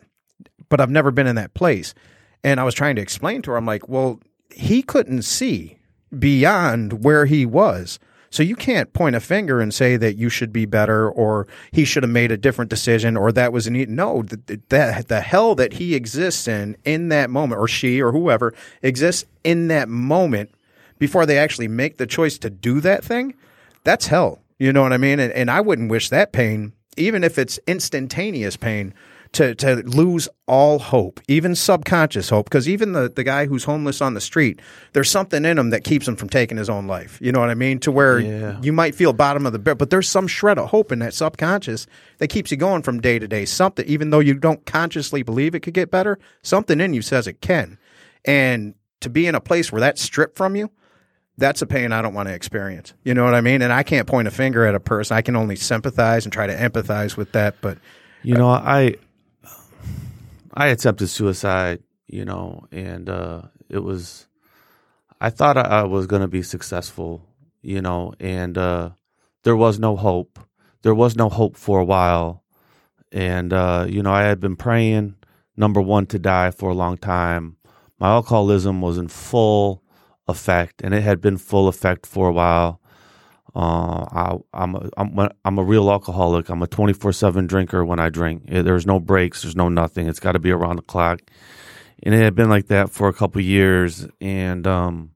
but I've never been in that place. And I was trying to explain to her, I'm like, well, he couldn't see beyond where he was. So you can't point a finger and say that you should be better or he should have made a different decision or that was an e-, no the, the, the hell that he exists in in that moment or she or whoever exists in that moment before they actually make the choice to do that thing that's hell you know what i mean and, and i wouldn't wish that pain even if it's instantaneous pain to, to lose all hope, even subconscious hope, because even the, the guy who's homeless on the street, there's something in him that keeps him from taking his own life. You know what I mean? To where Yeah. you might feel bottom of the barrel, but there's some shred of hope in that subconscious that keeps you going from day to day. Something, even though you don't consciously believe it could get better, something in you says it can. And to be in a place where that's stripped from you, that's a pain I don't want to experience. You know what I mean? And I can't point a finger at a person. I can only sympathize and try to empathize with that. But You know, I I attempted suicide, you know, and uh, it was I thought I, I was going to be successful, you know, and uh, there was no hope. There was no hope for a while, and uh, you know, I had been praying number one to die for a long time. My alcoholism was in full effect, and it had been full effect for a while. Uh, I, I'm a, I'm a- I'm a real alcoholic. I'm a 24 seven drinker when I drink. There's no breaks. There's no nothing. It's got to be around the clock. And it had been like that for a couple years. And um,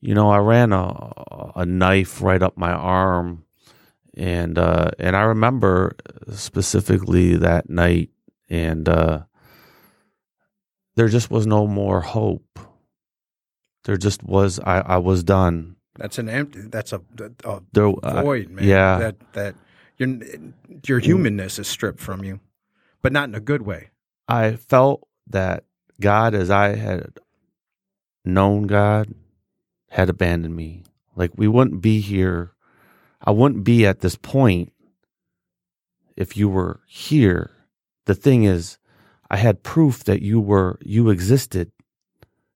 you know, I ran a a knife right up my arm, and uh, and I remember specifically that night, and uh, there just was no more hope. There just was. I I was done. that's an empty. That's a, a There, uh, void, man. yeah. That that your your mm. humanness is stripped from you, but not in a good way. I felt that God, as I had known God, had abandoned me. Like we wouldn't be here. I wouldn't be at this point if you were here. The thing is, I had proof that you were, you existed.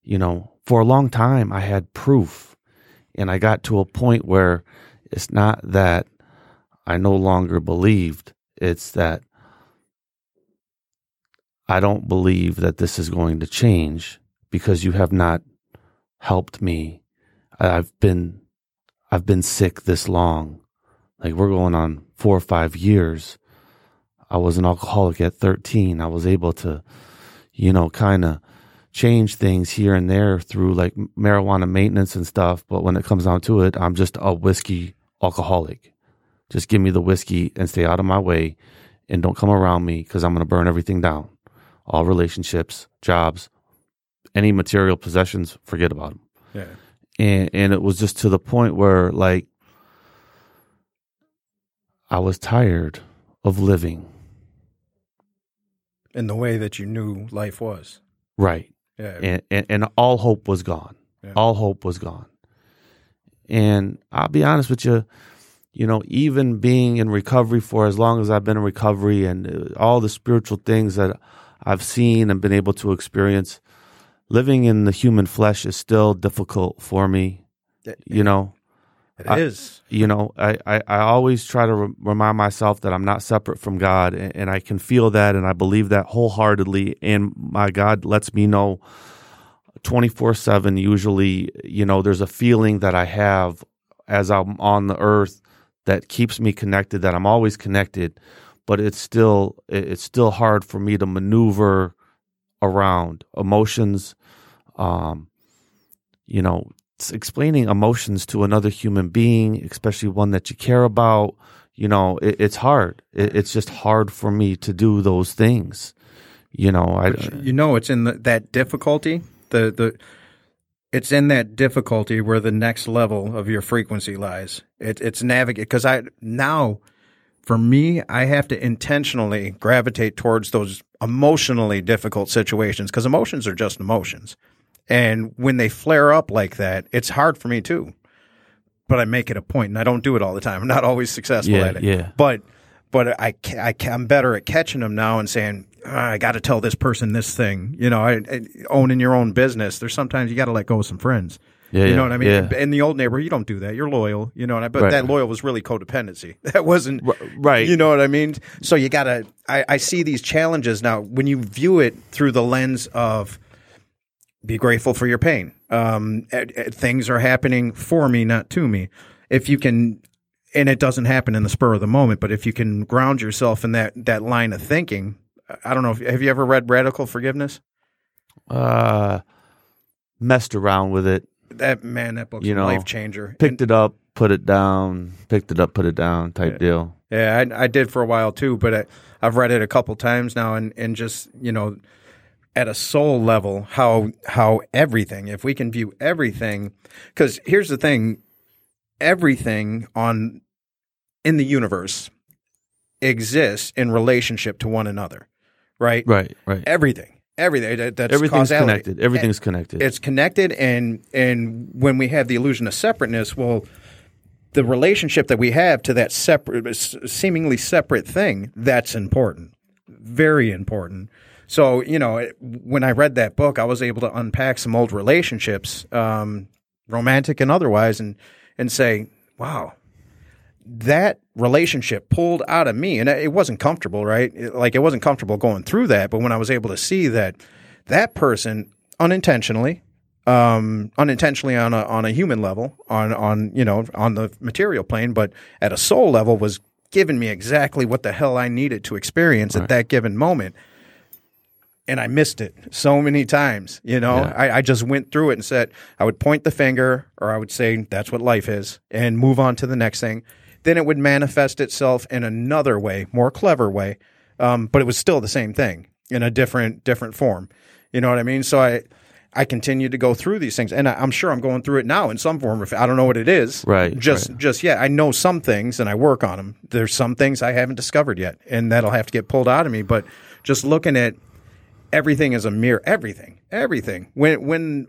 You know, for a long time, I had proof. And I got to a point where it's not that I no longer believed, it's that I don't believe that this is going to change because you have not helped me. I've been I've been sick this long. Like we're going on 4 or 5 years. I was an alcoholic at 13. I was able to you know kind of change things here and there through like marijuana maintenance and stuff, but when it comes down to it, I'm just a whiskey alcoholic. Just give me the whiskey and stay out of my way and don't come around me cuz I'm going to burn everything down all relationships, jobs, any material possessions, forget about them. Yeah. And and it was just to the point where like I was tired of living. In the way that you knew life was. Right. Yeah. And and, and all hope was gone. Yeah. All hope was gone. And I'll be honest with you, you know, even being in recovery for as long as I've been in recovery and uh, all the spiritual things that I've seen and been able to experience, living in the human flesh is still difficult for me. You know, It I- is. you know, I, I, I always try to re- remind myself that I'm not separate from God, and, and I can feel that, and I believe that wholeheartedly. And my God lets me know 24 7 usually you know there's a feeling that i have as i'm on the earth that keeps me connected that i'm always connected but it's still it- it's still hard for me to maneuver around emotions um you know s- explaining emotions to another human being especially one that you care about you know it, it's hard it, it's just hard for me to do those things you know i You know, it's in the, that difficulty. The the it's in that difficulty where the next level of your frequency lies. It, it's navigate because I now, for me, I have to intentionally gravitate towards those emotionally difficult situations because emotions are just emotions, and when they flare up like that, it's hard for me too. But I make it a point, and I don't do it all the time. I'm not always successful Yeah, at it. yeah. But but I, I I'm better at catching them now and saying "Ah, I got to tell this person this thing. You know, I, I, owning your own business. There's sometimes you got to let go of some friends. Yeah, you know what I mean. yeah. In the old neighborhood, you don't do that. You're loyal. You know, and I, but Right. that loyal was really codependency. That wasn't right. You know what I mean. So you got to. I, I see these challenges now when you view it through the lens of be grateful for your pain. Um, eh, eh, things are happening for me, not to me. If you can, and it doesn't happen in the spur of the moment, but if you can ground yourself in that that line of thinking, I don't know. If, have you ever read Radical Forgiveness? uh messed around with it That man, that book's You a know, life changer. picked it up put it down picked it up put it down type Yeah. deal Yeah, I, I did for a while too, but I, I've read it a couple times now, and, and just you know, at a soul level, how how everything, if we can view everything, because here's the thing, everything on in the universe exists in relationship to one another, right? right right Everything, everything. That, that's everything's causality. connected everything's connected It's connected, and and when we have the illusion of separateness, well, the relationship that we have to that separate, seemingly separate thing, that's important, very important. So you know, it- when I read that book, I was able to unpack some old relationships, um, romantic and otherwise, and and say, wow, that relationship pulled out of me. And it wasn't comfortable right? It- like it wasn't comfortable going through that but when i was able to see that that person unintentionally um unintentionally on a on a human level on on you know on the material plane but at a soul level was giving me exactly what the hell i needed to experience at that given moment and I missed it so many times. You know, Yeah. I, I just went through it and said I would point the finger, or I would say that's what life is, and move on to the next thing. Then it would manifest itself in another way, more clever way, um, but it was still the same thing in a different different form. You know what I mean? So I I continue to go through these things, and I, I'm sure I'm going through it now in some form. If I don't know what it is, Right, Just right. just yet, I know some things, and I work on them. There's some things I haven't discovered yet, and that'll have to get pulled out of me. But just looking at everything is a mirror. Everything, everything. When when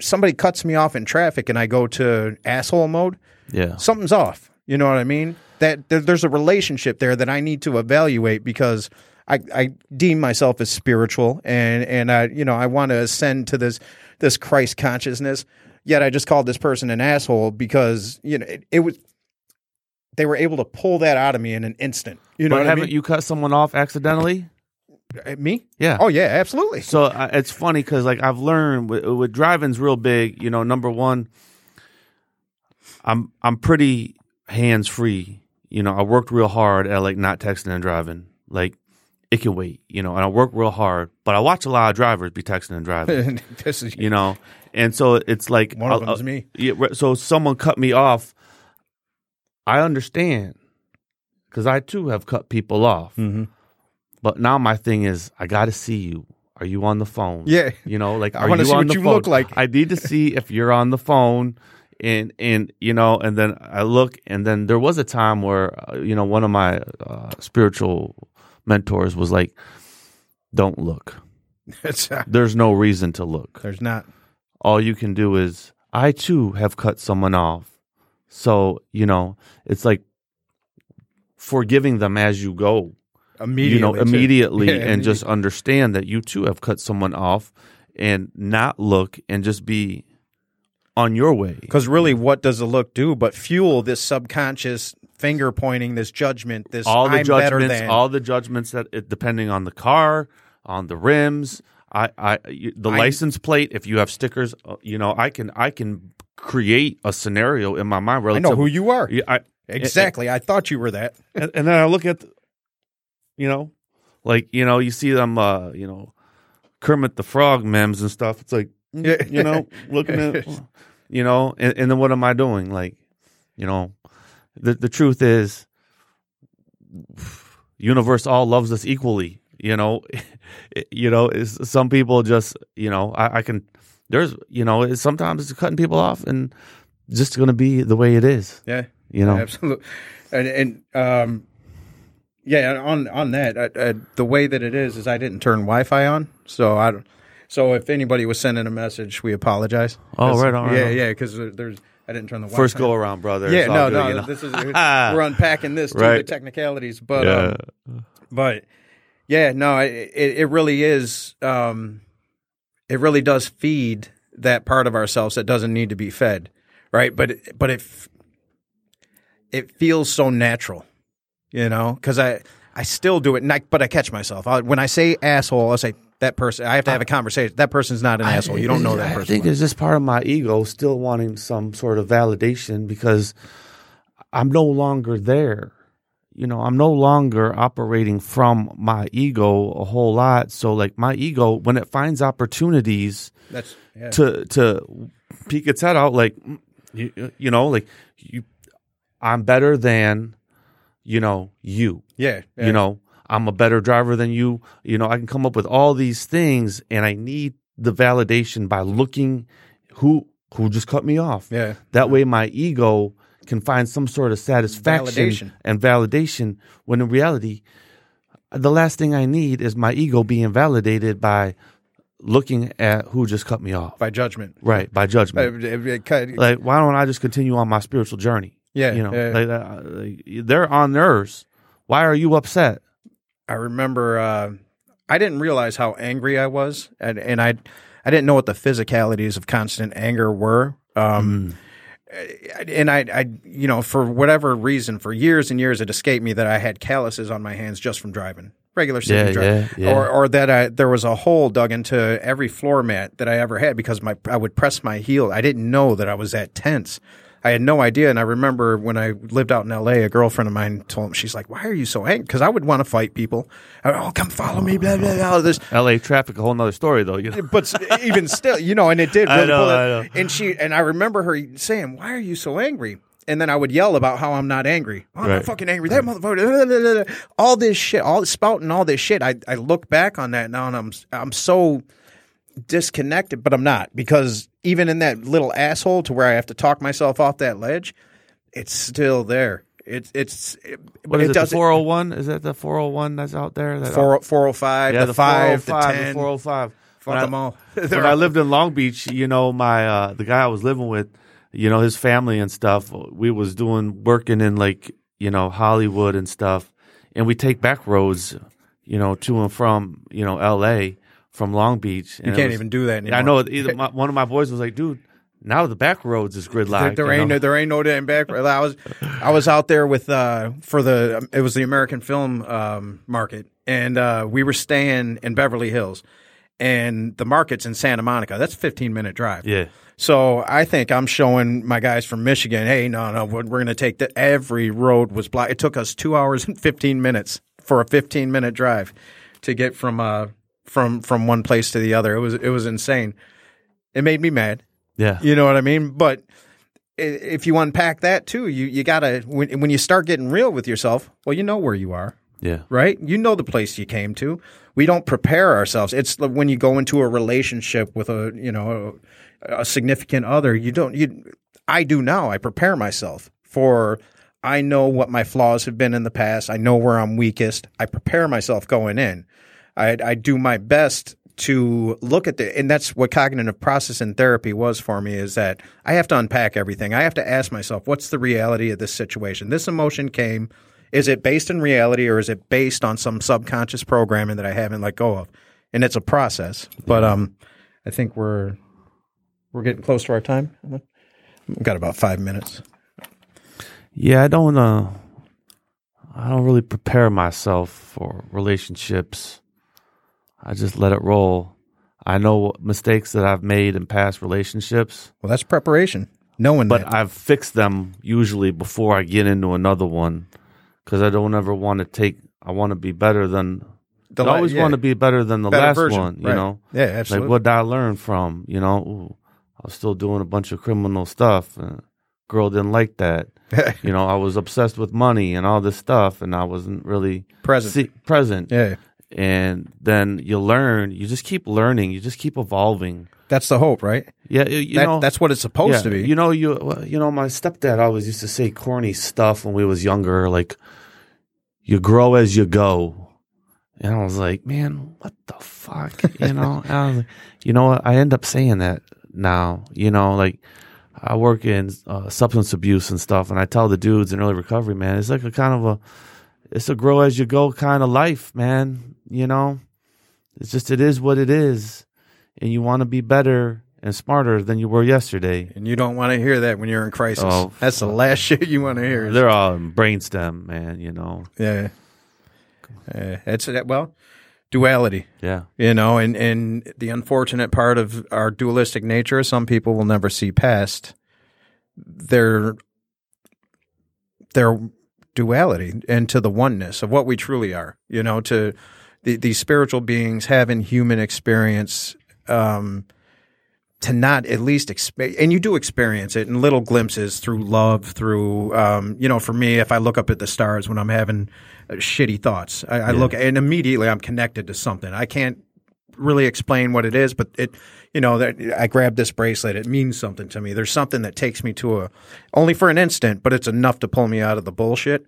somebody cuts me off in traffic and I go to asshole mode, yeah something's off. You know what I mean? That there, there's a relationship there that I need to evaluate because I, I deem myself as spiritual and and I you know I want to ascend to this this Christ consciousness. Yet I just called this person an asshole because you know it, it was they were able to pull that out of me in an instant. You know but what haven't mean? you cut someone off accidentally Uh, me? yeah Oh yeah, absolutely. So uh, it's funny because like I've learned with, with driving's real big. You know, number one, I'm I'm pretty hands free. You know, I worked real hard at like not texting and driving. Like it can wait. You know, and I work real hard, but I watch a lot of drivers be texting and driving. this is you know, and so it's like One of uh, uh, me. Yeah, so someone cut me off. I understand because I too have cut people off. Mhm. But now my thing is, I got to see you. Are you on the phone? Yeah. You know, like I are wanna you see on what the you phone? look like. I need to see if you're on the phone, and and you know, and then I look, and then there was a time where uh, you know one of my uh, spiritual mentors was like, "Don't look. There's no reason to look. there's not. All you can do is I too have cut someone off, so you know it's like forgiving them as you go." Immediately, you know immediately Yeah, and just understand that you too have cut someone off and not look and just be on your way Because really, what does the look do but fuel this subconscious finger pointing, this judgment, this all the I'm better judgments than. all the judgments that it, depending on the car on the rims I, I, the I- license plate. If you have stickers, uh, you know, I can, I can create a scenario in my mind. I know who you are. Yeah, I, Exactly. I thought you were that. and, and then I look at, the- you know, like you know, you see them, uh, you know, Kermit the Frog memes and stuff. It's like, you know, looking at, you know, and, and then what am I doing? Like, you know, the the truth is, universe all loves us equally. You know, you know, it's, some people just, you know, I, I can. There's, you know, it's, sometimes it's cutting people off and just going to be the way it is. Yeah. You know, absolutely. And, and um, yeah, on on that, uh, uh, the way that it is is I didn't turn Wi-Fi on, so I don't. So if anybody was sending a message, we apologize. Oh, 'Cause- right on, right yeah, on. yeah, because there's I didn't turn the first Wi-Fi go around, brother. Yeah, no, good, no. you know? This is we're unpacking this through the technicalities, but yeah. um, but yeah, no, it it, it really is. Um, it really does feed that part of ourselves that doesn't need to be fed, right? But it, but it it feels so natural, you know, because I I still do it, I, but I catch myself I, when I say asshole. I say that person. I have to have a conversation. That person's not an asshole. You don't know that person. I think it's just part of my ego still wanting some sort of validation because I'm no longer there. You know, I'm no longer operating from my ego a whole lot. So, like, my ego, when it finds opportunities That's yeah. to to peek its head out, like, you, you know, like you, I'm better than, you know, you yeah, yeah. you know i'm a better driver than you you know i can come up with all these things and i need the validation by looking who who just cut me off yeah. that way my ego can find some sort of satisfaction Validation. and validation when in reality the last thing i need is my ego being validated by looking at who just cut me off By judgment. right by Uh, judgment it- it cut- like why don't i just continue on my spiritual journey Yeah, you know yeah. like, uh, like, they're on theirs why are you upset I remember uh, I didn't realize how angry I was, and, and I I didn't know what the physicalities of constant anger were. Um, And I, I, you know, for whatever reason, for years and years, it escaped me that I had calluses on my hands just from driving, regular city Yeah, driving, yeah, yeah. or or that I there was a hole dug into every floor mat that I ever had because my I would press my heel. I didn't know that I was that tense. I had no idea. And I remember when I lived out in LA, a girlfriend of mine told me, she's like, why are you so angry? Because I would want to fight people. Would, oh, come follow me, blah, blah, blah. This, LA traffic, a whole nother story though. You know? but even still, you know, and it did I know. I know. And she, and I remember her saying, why are you so angry? And then I would yell about how I'm not angry. Oh, I'm not fucking angry. That motherfucker, all this shit, all spouting all this shit. I, I look back on that now and I'm, I'm so disconnected, but I'm not because even in that little asshole to where I have to talk myself off that ledge, it's still there. It's, it's, it, What is it? The doesn't- four hundred one? Is that the four hundred one that's out there? That Four- 405, yeah, the, 5, the 405, 10. the four hundred five. Them all. when I lived in Long Beach, you know, my uh, the guy I was living with, you know, his family and stuff. We was doing working in like you know Hollywood and stuff, and we take back roads, you know, to and from you know L.A. from Long Beach. And You can't was- even do that anymore. I know. Either my, one of my boys was like, "Dude, now the back roads is There, gridlocked." there you ain't know? no, there ain't no damn back. road. I was I was out there with uh for the it was the American Film um, Market, and uh, we were staying in Beverly Hills, and the market's in Santa Monica. That's a fifteen minute drive. Yeah. So I think I'm showing my guys from Michigan, hey, no, no, we're, we're going to take that. Every road was blocked. It took us two hours and 15 minutes for a 15 minute drive to get from uh from from one place to the other. It was it was insane. It made me mad. Yeah. You know what I mean? But if you unpack that too, you you gotta when when you start getting real with yourself, well, you know where you are, Yeah. right? You know the place you came to. We don't prepare ourselves. It's when you go into a relationship with a you know a, a significant other. You don't. You I do now. I prepare myself for. I know what my flaws have been in the past. I know where I'm weakest. I prepare myself going in. I, I do my best to look at the, and that's what cognitive processing therapy was for me is that I have to unpack everything. I have to ask myself, what's the reality of this situation? This emotion came. Is it based in reality or is it based on some subconscious programming that I haven't let go of? And it's a process. But um, I think we're we're getting close to our time. We've got about five minutes. Yeah, I don't uh I don't really prepare myself for relationships. I just let it roll. I know mistakes that I've made in past relationships, Well, that's preparation. Knowing but that. I've fixed them usually before I get into another one because I don't ever want to take. I want to be better than. The I always yeah. want to be better than the Better last version, one. You right. know, Yeah, absolutely. like what did I learn from? You know, Ooh, I was still doing a bunch of criminal stuff. Uh, girl didn't like that. you know, I was obsessed with money and all this stuff, and I wasn't really Present. see- present. yeah. And then you learn. You just keep learning. You just keep evolving. That's the hope, right? Yeah, you, That- know that's what it's supposed yeah, to be. You know, you you know, my stepdad always used to say corny stuff when we was younger, like you grow as you go. And I was like, man, what the fuck? You know, And I was like, you know what? I end up saying that now. You know, like I work in uh, substance abuse and stuff, and I tell the dudes in early recovery, man, it's like a kind of a, it's a grow as you go kind of life, man. You know, it's just it is what it is, and you want to be better and smarter than you were yesterday. and you don't want to hear that when you're in crisis. Oh, that's the last shit you want to hear. They're all in brainstem, man. You know, Yeah. Uh, it's well, duality. yeah, You know, and and the unfortunate part of our dualistic nature, some people will never see past their their duality and to the oneness of what we truly are. You know, to the, these spiritual beings having human experience. Um, to not at least exp- and you do experience it in little glimpses through love through um, you know for me if i look up at the stars when i'm having uh, shitty thoughts I, I look and immediately i'm connected to something. I can't really explain what it is but it you know that i grab this bracelet it means something to me. There's something that takes me to a only for an instant but it's enough to pull me out of the bullshit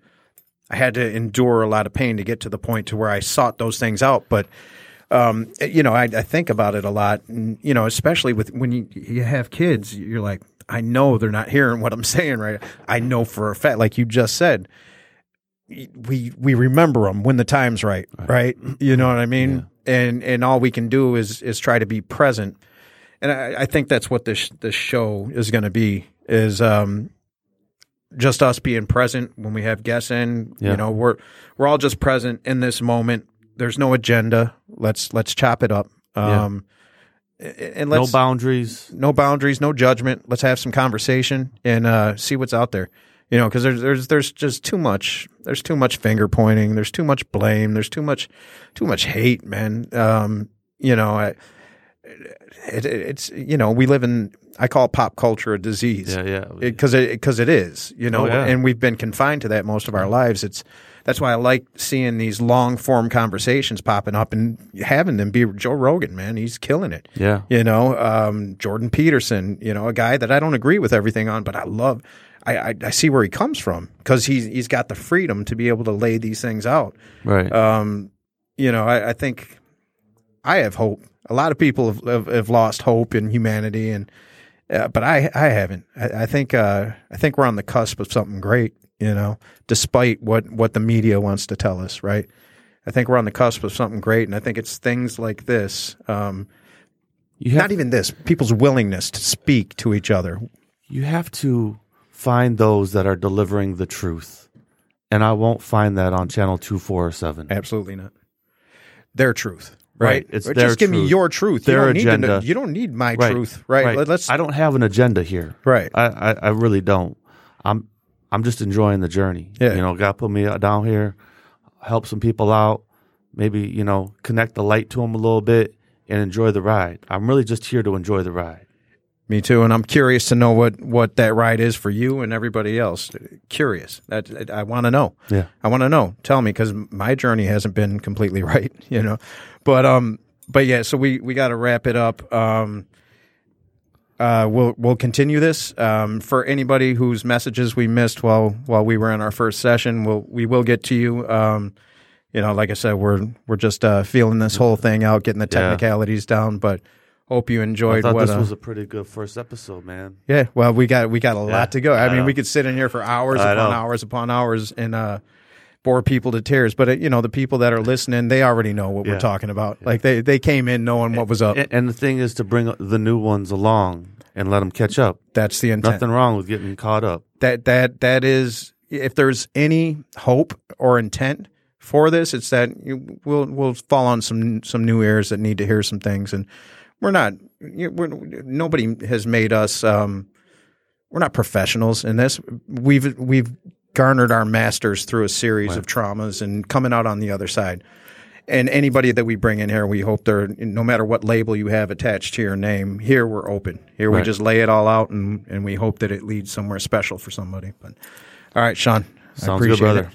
i had to endure a lot of pain to get to the point to where i sought those things out but um, you know, I, I think about it a lot, and, you know, especially with when you, you have kids, you're like, I know they're not hearing what I'm saying, right? I know for a fact, like you just said, we we remember them when the time's right, right? You know what I mean? And and all we can do is is try to be present, and I, I think that's what this this show is going to be is um just us being present when we have guests in. Yeah. You know, we're we're all just present in this moment. There's no agenda. Let's let's chop it up. Yeah. Um, and no let's boundaries. no boundaries, no judgment. Let's have some conversation and uh, see what's out there. You know, because there's there's there's just too much. There's too much finger pointing. There's too much blame. There's too much too much hate, man. Um, you know, I, it, it's you know we live in I call pop culture a disease Yeah, yeah. because it because it is you know Oh, yeah. and we've been confined to that most of our lives it's that's why I like seeing these long form conversations popping up and having them be Joe Rogan man he's killing it yeah, you know um, Jordan Peterson you know a guy that I don't agree with everything on but I love I, I, I see where he comes from because he's he's got the freedom to be able to lay these things out right. um, you know, I, I think I have hope. A lot of people have, have, have lost hope in humanity, and uh, but I I haven't. I, I think uh, I think we're on the cusp of something great. You know, despite what what the media wants to tell us, right? I think we're on the cusp of something great, and I think it's things like this. Um, you have not even this. People's willingness to speak to each other. you have to find those that are delivering the truth, and I won't find that on channel two, four, or seven. Absolutely not. Their truth, Right. right? It's Or their just give me your truth. Their you don't Need to know, agenda. you don't need my Right. truth, right? Let, us I don't have an agenda here. Right. I, I, I really don't. I'm I'm just enjoying the journey. Yeah. You know, God put me down here, help some people out, maybe you know connect the light to them a little bit, and enjoy the ride. I'm really just here to enjoy the ride. Me too, and I'm curious to know what what that ride is for you and everybody else. Curious. That I want to know. Yeah. I want to know. Tell me because my journey hasn't been completely right, you know. But um, but yeah. So we we got to wrap it up. Um, uh, we'll we'll continue this. Um, for anybody whose messages we missed while while we were in our first session, we'll we will get to you. Um, you know, like I said, we're we're just uh, feeling this whole thing out, getting the Yeah. technicalities down. But hope you I enjoyed thought what. this uh, was a pretty good first episode, man. yeah, well, we got we got a Yeah, lot to go. I, I mean, know. we could sit in here for hours I upon know. hours upon hours and uh, bore people to tears. But uh, you know, the people that are listening, they already know what Yeah. we're talking about. Like they they came in knowing what was up. And, and the thing is to bring the new ones along and let them catch up. That's the intent. Nothing wrong with getting caught up. That that that is. If there's any hope or intent for this, it's that you, we'll we'll fall on some some new ears that need to hear some things, and we're not. We're, nobody has made us. Um, we're not professionals in this. We've we've garnered our masters through a series of traumas and coming out on the other side. And anybody that we bring in here, we hope they're no matter what label you have attached to your name. Here we're open. Here we just lay it all out, and and we hope that it leads somewhere special for somebody. But all right, Sean, I Sounds good, appreciate brother. it.